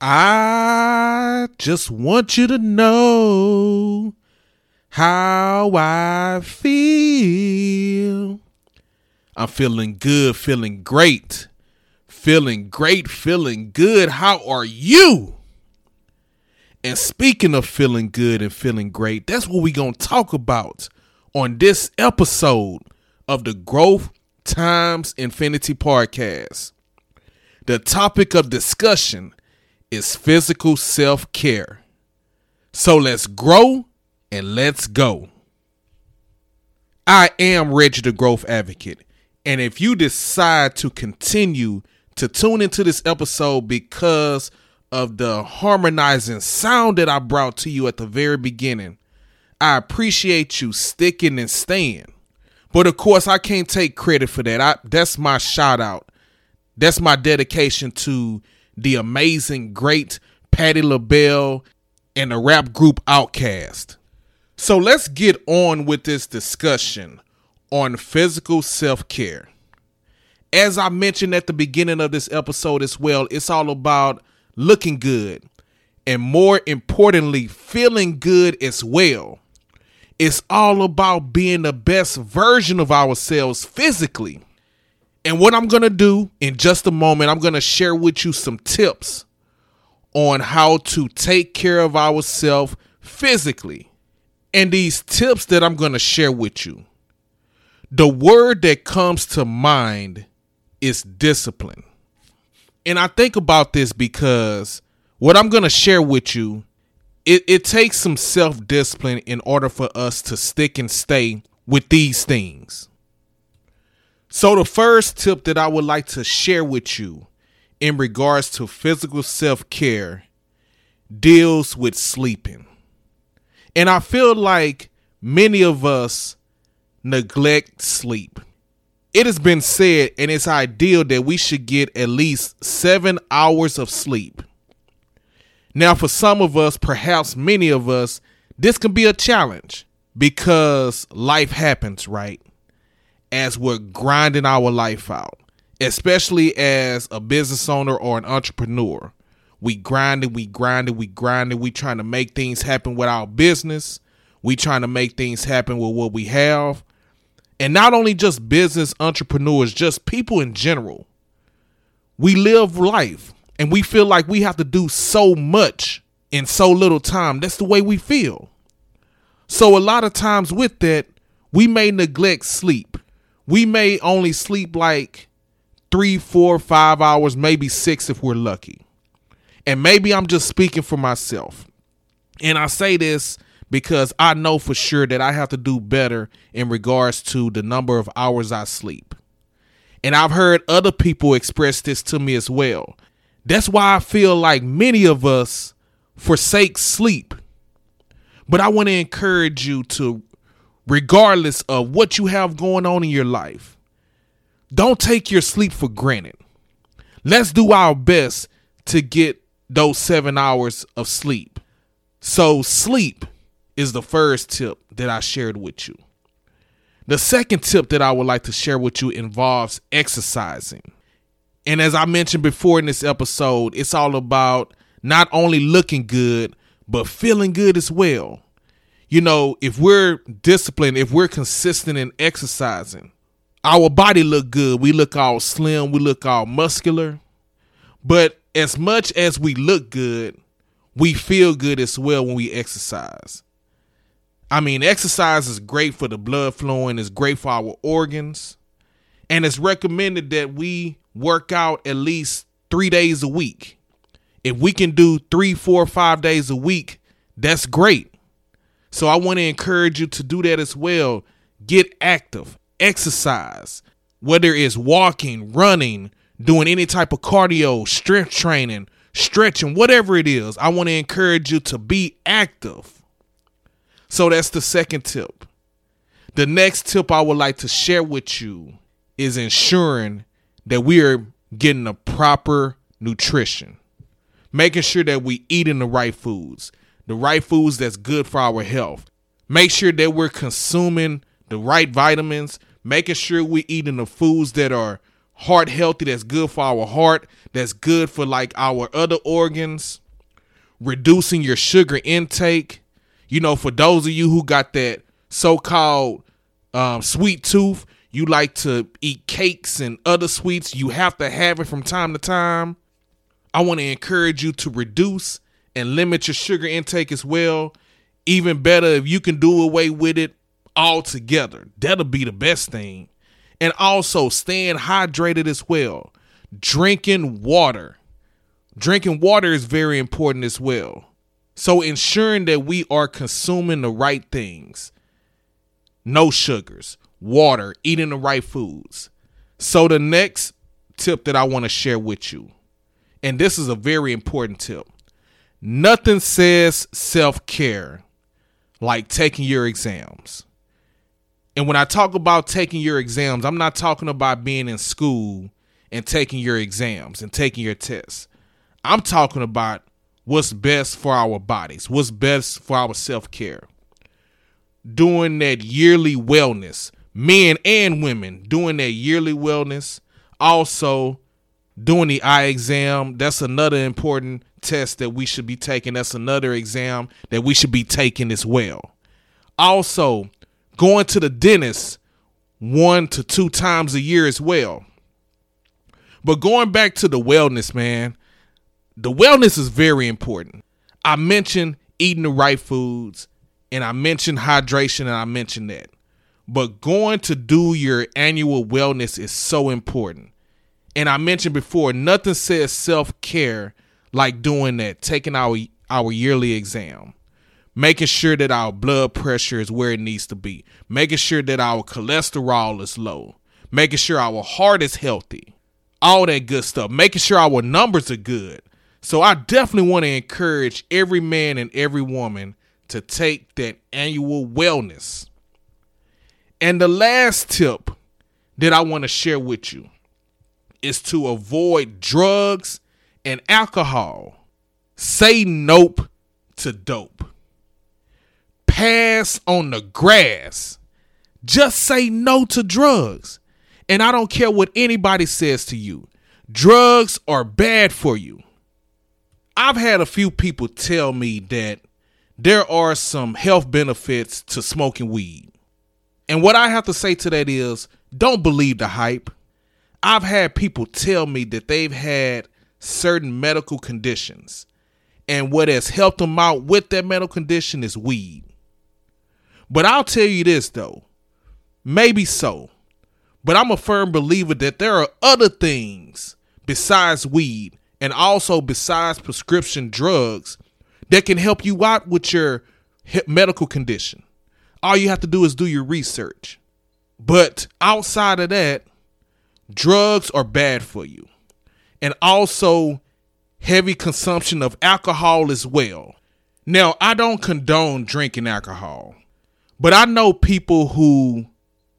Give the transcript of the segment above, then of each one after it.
I just want you to know how I feel. I'm feeling good, feeling great, feeling great, feeling good. How are you? And speaking of feeling good and feeling great, that's what we're going to talk about on this episode of the Growth Times Infinity podcast. The topic of discussion is physical self care. So let's grow and let's go. I am Reggie the Growth Advocate. And if you decide to continue to tune into this episode because of the harmonizing sound that I brought to you at the very beginning, I appreciate you sticking and staying. But of course, I can't take credit for that. I, that's my shout out. That's my dedication to the amazing, great Patti LaBelle and the rap group Outkast. So let's get on with this discussion on physical self care. As I mentioned at the beginning of this episode as well, it's all about looking good and more importantly, feeling good as well. It's all about being the best version of ourselves physically. And what I'm going to do in just a moment, I'm going to share with you some tips on how to take care of ourselves physically. And these tips that I'm going to share with you, the word that comes to mind is discipline. And I think about this because what I'm going to share with you it, it takes some self discipline in order for us to stick and stay with these things. So, the first tip that I would like to share with you in regards to physical self care deals with sleeping. And I feel like many of us neglect sleep. It has been said, and it's ideal that we should get at least seven hours of sleep. Now, for some of us, perhaps many of us, this can be a challenge because life happens, right? As we're grinding our life out, especially as a business owner or an entrepreneur. We grind grinding, we grind grinding, we grind grinding, we trying to make things happen with our business. We trying to make things happen with what we have. And not only just business entrepreneurs, just people in general. We live life and we feel like we have to do so much in so little time. That's the way we feel. So a lot of times with that, we may neglect sleep. We may only sleep like three, four, five hours, maybe six if we're lucky. And maybe I'm just speaking for myself. And I say this because I know for sure that I have to do better in regards to the number of hours I sleep. And I've heard other people express this to me as well. That's why I feel like many of us forsake sleep. But I want to encourage you to, regardless of what you have going on in your life, don't take your sleep for granted. Let's do our best to get those seven hours of sleep. So, sleep is the first tip that I shared with you. The second tip that I would like to share with you involves exercising. And as I mentioned before in this episode, it's all about not only looking good, but feeling good as well. You know, if we're disciplined, if we're consistent in exercising, our body look good. We look all slim, we look all muscular. But as much as we look good, we feel good as well when we exercise. I mean, exercise is great for the blood flowing, it's great for our organs. And it's recommended that we work out at least three days a week. If we can do three, four, five days a week, that's great. So I want to encourage you to do that as well. Get active, exercise, whether it's walking, running, doing any type of cardio, strength training, stretching, whatever it is. I want to encourage you to be active. So that's the second tip. The next tip I would like to share with you is ensuring that we are getting the proper nutrition, making sure that we eating the right foods, the right foods that's good for our health. Make sure that we're consuming the right vitamins, making sure we're eating the foods that are heart healthy, that's good for our heart, that's good for like our other organs, reducing your sugar intake. You know, for those of you who got that so called um, sweet tooth, you like to eat cakes and other sweets, you have to have it from time to time. I want to encourage you to reduce and limit your sugar intake as well. Even better if you can do away with it altogether. That'll be the best thing. And also staying hydrated as well. Drinking water. Drinking water is very important as well. So ensuring that we are consuming the right things. No sugars, water, eating the right foods. So the next tip that I want to share with you, and this is a very important tip. Nothing says self-care like taking your exams. And when I talk about taking your exams, I'm not talking about being in school and taking your exams and taking your tests. I'm talking about what's best for our bodies, what's best for our self care. Doing that yearly wellness, men and women doing that yearly wellness. Also, doing the eye exam. That's another important test that we should be taking. That's another exam that we should be taking as well. Also, going to the dentist one to two times a year as well. But going back to the wellness, man, the wellness is very important. I mentioned eating the right foods and I mentioned hydration and I mentioned that. But going to do your annual wellness is so important. And I mentioned before, nothing says self care like doing that, taking our our yearly exam, making sure that our blood pressure is where it needs to be, making sure that our cholesterol is low, making sure our heart is healthy, all that good stuff, making sure our numbers are good. So I definitely want to encourage every man and every woman to take that annual wellness. And the last tip that I want to share with you is to avoid drugs and alcohol. Say nope to dope. Pass on the grass. Just say no to drugs. And I don't care what anybody says to you. Drugs are bad for you. I've had a few people tell me that there are some health benefits to smoking weed. And what I have to say to that is don't believe the hype. I've had people tell me that they've had certain medical conditions, and what has helped them out with that medical condition is weed. But I'll tell you this though, maybe so, but I'm a firm believer that there are other things besides weed and also besides prescription drugs that can help you out with your medical condition. All you have to do is do your research. But outside of that, drugs are bad for you. And also heavy consumption of alcohol as well. Now, I don't condone drinking alcohol, but I know people who,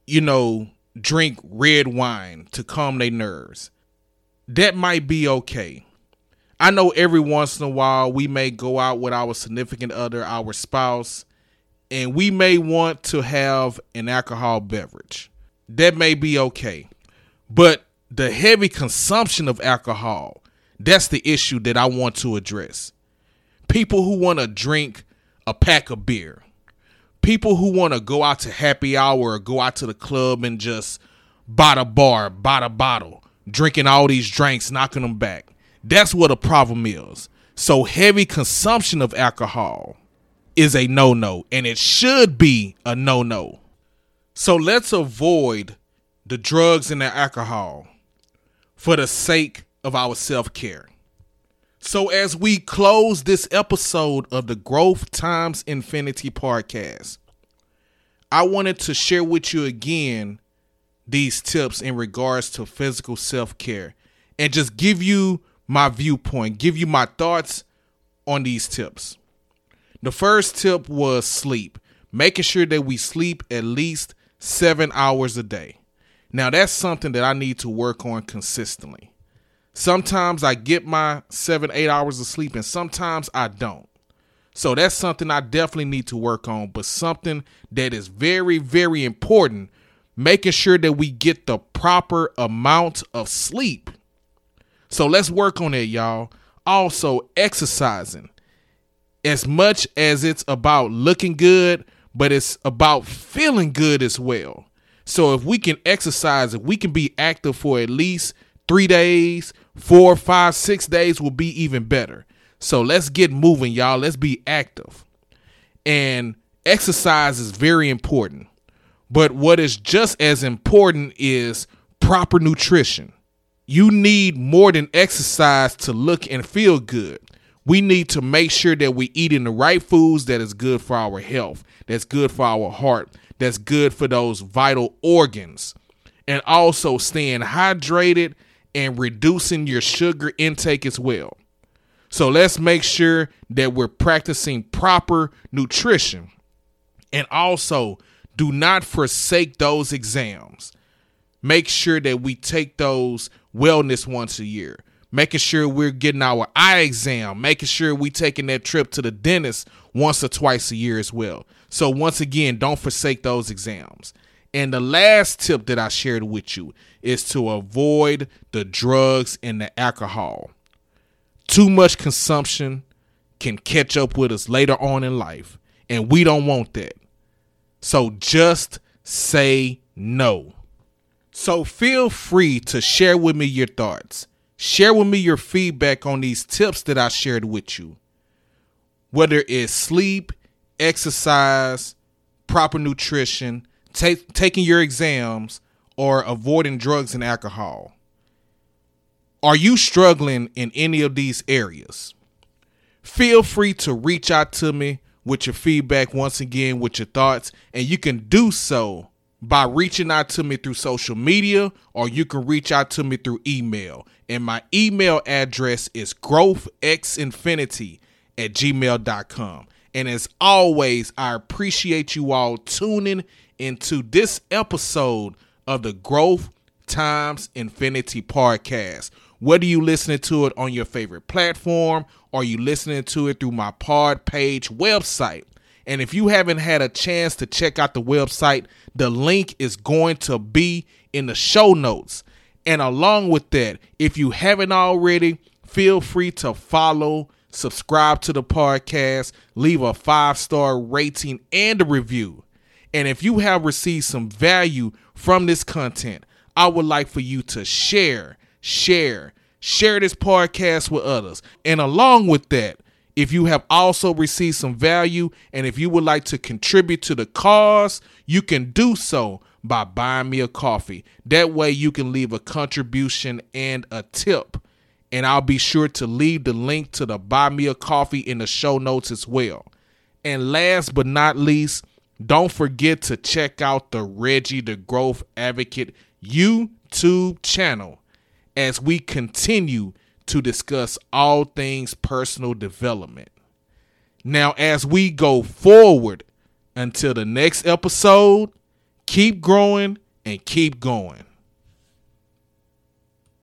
you know, drink red wine to calm their nerves. That might be okay. I know every once in a while we may go out with our significant other, our spouse, and we may want to have an alcohol beverage. That may be okay. But the heavy consumption of alcohol, that's the issue that I want to address. People who want to drink a pack of beer, people who want to go out to happy hour or go out to the club and just buy the bar, buy the bottle, drinking all these drinks, knocking them back. That's what a problem is. So heavy consumption of alcohol is a no no, and it should be a no no. So let's avoid the drugs and the alcohol for the sake of our self care. So, as we close this episode of the Growth Times Infinity podcast, I wanted to share with you again these tips in regards to physical self care and just give you my viewpoint, give you my thoughts on these tips. The first tip was sleep, making sure that we sleep at least seven hours a day. Now, that's something that I need to work on consistently. Sometimes I get my seven, eight hours of sleep, and sometimes I don't. So that's something I definitely need to work on, but something that is very, very important making sure that we get the proper amount of sleep. So let's work on it, y'all. Also, exercising. As much as it's about looking good, but it's about feeling good as well. So if we can exercise, if we can be active for at least three days, four, five, six days will be even better. So let's get moving, y'all. Let's be active. And exercise is very important. But what is just as important is proper nutrition. You need more than exercise to look and feel good. We need to make sure that we're eating the right foods that is good for our health, that's good for our heart, that's good for those vital organs. And also staying hydrated and reducing your sugar intake as well. So let's make sure that we're practicing proper nutrition. And also, do not forsake those exams. Make sure that we take those wellness once a year. Making sure we're getting our eye exam, making sure we taking that trip to the dentist once or twice a year as well. So once again, don't forsake those exams. And the last tip that I shared with you is to avoid the drugs and the alcohol. Too much consumption can catch up with us later on in life, and we don't want that. So just say no. So feel free to share with me your thoughts. Share with me your feedback on these tips that I shared with you. Whether it's sleep, exercise, proper nutrition, take, taking your exams, or avoiding drugs and alcohol. Are you struggling in any of these areas? Feel free to reach out to me with your feedback once again, with your thoughts, and you can do so by reaching out to me through social media or you can reach out to me through email. And my email address is growthxinfinity at gmail.com. And as always, I appreciate you all tuning into this episode of the Growth Times Infinity podcast. Whether you're listening to it on your favorite platform or you listening to it through my pod page website. And if you haven't had a chance to check out the website, the link is going to be in the show notes. And along with that, if you haven't already, feel free to follow, subscribe to the podcast, leave a five star rating and a review. And if you have received some value from this content, I would like for you to share, share, share this podcast with others. And along with that, if you have also received some value and if you would like to contribute to the cause, you can do so by buying me a coffee. That way, you can leave a contribution and a tip. And I'll be sure to leave the link to the buy me a coffee in the show notes as well. And last but not least, don't forget to check out the Reggie the Growth Advocate YouTube channel as we continue to discuss all things personal development. Now, as we go forward until the next episode, keep growing and keep going.